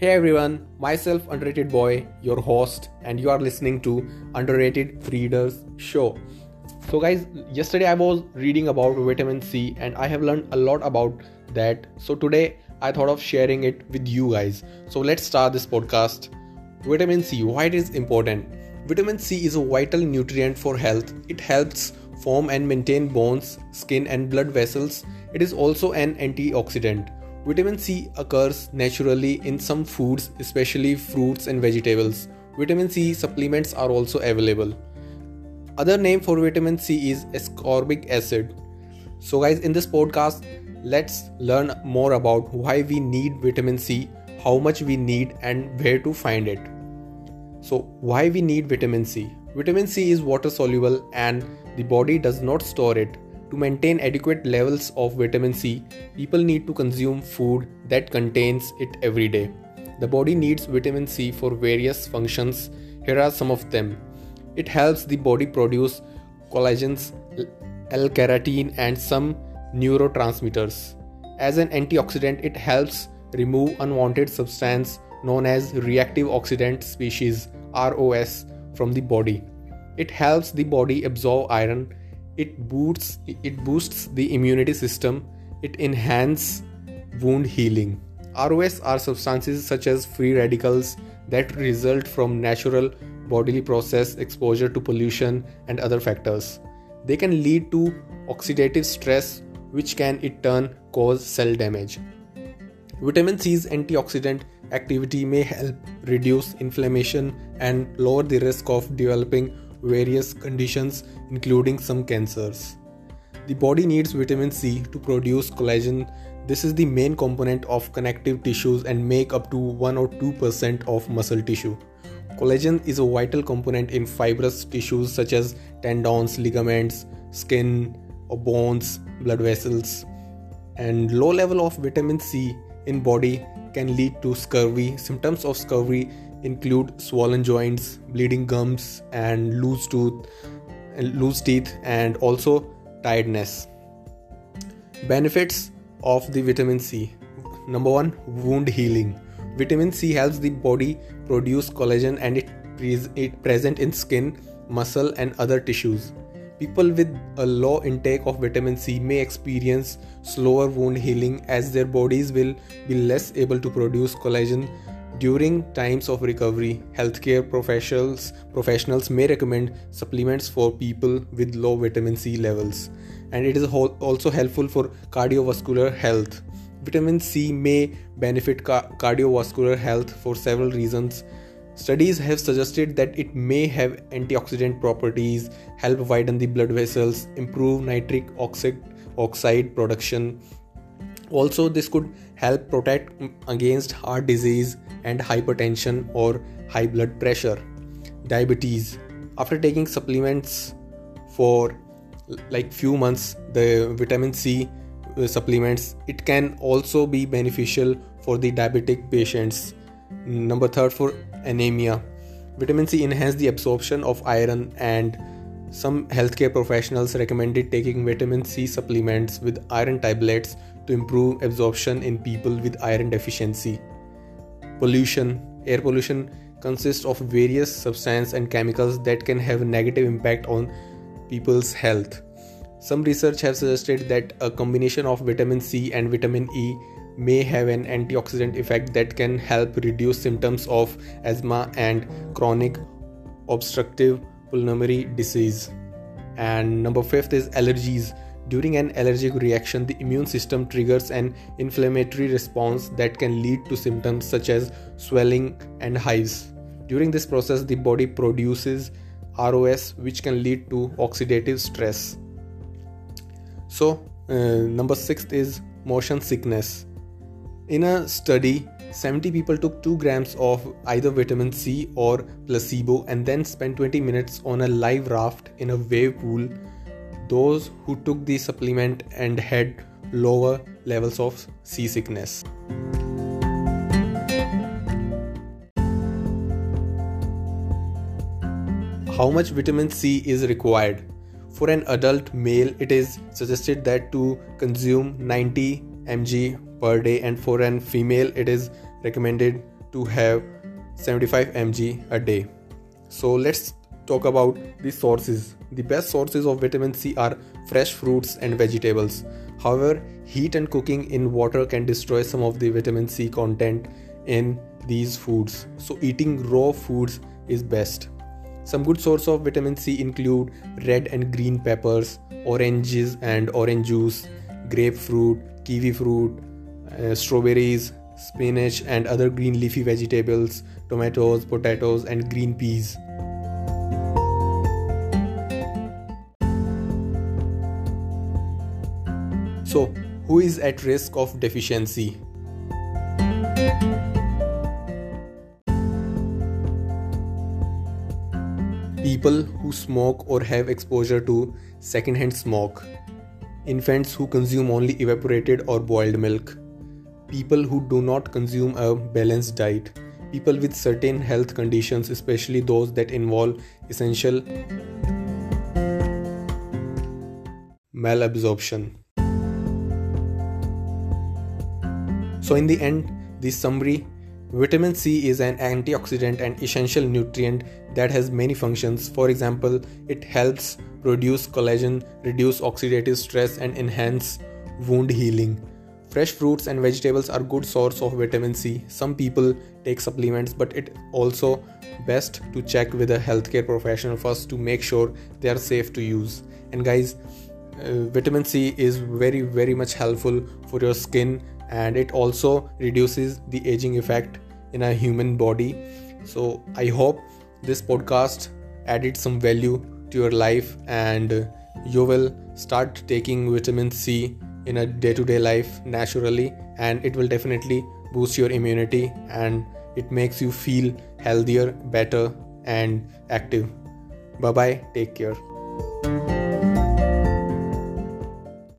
Hey everyone, myself Underrated Boy, your host, and you are listening to Underrated Readers Show. So, guys, yesterday I was reading about vitamin C and I have learned a lot about that. So, today I thought of sharing it with you guys. So, let's start this podcast. Vitamin C, why it is important? Vitamin C is a vital nutrient for health. It helps form and maintain bones, skin, and blood vessels. It is also an antioxidant Vitamin C occurs naturally in some foods, especially fruits and vegetables. Vitamin C supplements are also available. Other name for vitamin C is ascorbic acid. So guys, in this podcast, let's learn more about why we need vitamin C, how much we need and where to find it. So, why we need vitamin C? Vitamin C is water soluble and the body does not store it to maintain adequate levels of vitamin C, people need to consume food that contains it every day. The body needs vitamin C for various functions. Here are some of them. It helps the body produce collagens, L-carnitine and some neurotransmitters. As an antioxidant, it helps remove unwanted substance known as reactive oxidant species ROS from the body. It helps the body absorb iron it boosts it boosts the immunity system. It enhances wound healing. Ros are substances such as free radicals that result from natural bodily process exposure to pollution and other factors. They can lead to oxidative stress which can in turn cause cell damage. Vitamin c's antioxidant activity may help reduce inflammation and lower the risk of developing various conditions, including some cancers. The body needs vitamin C to produce collagen. This is the main component of connective tissues and make up to 1 or 2% of muscle tissue. Collagen is a vital component in fibrous tissues such as tendons, ligaments, skin, or bones, blood vessels. And low level of vitamin C in body can lead to scurvy. Symptoms of scurvy include swollen joints, bleeding gums, and loose tooth, loose teeth, and also tiredness. Benefits of the vitamin C. Number one, wound healing. Vitamin C helps the body produce collagen and it is it present in skin, muscle, and other tissues. People with a low intake of vitamin C may experience slower wound healing as their bodies will be less able to produce collagen during times of recovery, healthcare professionals, professionals may recommend supplements for people with low vitamin C levels, and it is also helpful for cardiovascular health. Vitamin C may benefit ca- cardiovascular health for several reasons. Studies have suggested that it may have antioxidant properties, help widen the blood vessels, improve nitric oxide, oxide production. Also, this could help protect against heart disease and hypertension or high blood pressure. Diabetes. After taking supplements for like few months, the vitamin C uh, supplements, it can also be beneficial for the diabetic patients. Number third for anemia. Vitamin C enhance the absorption of iron and some healthcare professionals recommended taking vitamin C supplements with iron tablets to improve absorption in people with iron deficiency. Pollution Air pollution consists of various substances and chemicals that can have a negative impact on people's health. Some research have suggested that a combination of vitamin C and vitamin E may have an antioxidant effect that can help reduce symptoms of asthma and chronic obstructive pulmonary disease. And number 5th is allergies. During an allergic reaction, the immune system triggers an inflammatory response that can lead to symptoms such as swelling and hives. During this process, the body produces ROS, which can lead to oxidative stress. So, uh, number six is motion sickness. In a study, 70 people took 2 grams of either vitamin C or placebo and then spent 20 minutes on a live raft in a wave pool those who took the supplement and had lower levels of seasickness. How much vitamin C is required? For an adult male, it is suggested that to consume 90 mg per day, and for an female, it is recommended to have 75 mg a day. So let's talk about the sources. The best sources of vitamin C are fresh fruits and vegetables. However, heat and cooking in water can destroy some of the vitamin C content in these foods. So eating raw foods is best. Some good source of vitamin C include red and green peppers, oranges and orange juice, grapefruit, kiwi fruit, uh, strawberries, spinach and other green leafy vegetables, tomatoes, potatoes and green peas. So, who is at risk of deficiency? People who smoke or have exposure to secondhand smoke, infants who consume only evaporated or boiled milk, people who do not consume a balanced diet, people with certain health conditions, especially those that involve essential malabsorption. So, in the end, the summary vitamin C is an antioxidant and essential nutrient that has many functions. For example, it helps produce collagen, reduce oxidative stress, and enhance wound healing. Fresh fruits and vegetables are good source of vitamin C. Some people take supplements, but it also best to check with a healthcare professional first to make sure they are safe to use. And guys, uh, vitamin C is very very much helpful for your skin and it also reduces the aging effect in a human body. So I hope this podcast added some value to your life and you will start taking vitamin C in a day to day life naturally and it will definitely boost your immunity and it makes you feel healthier, better, and active. Bye bye, take care.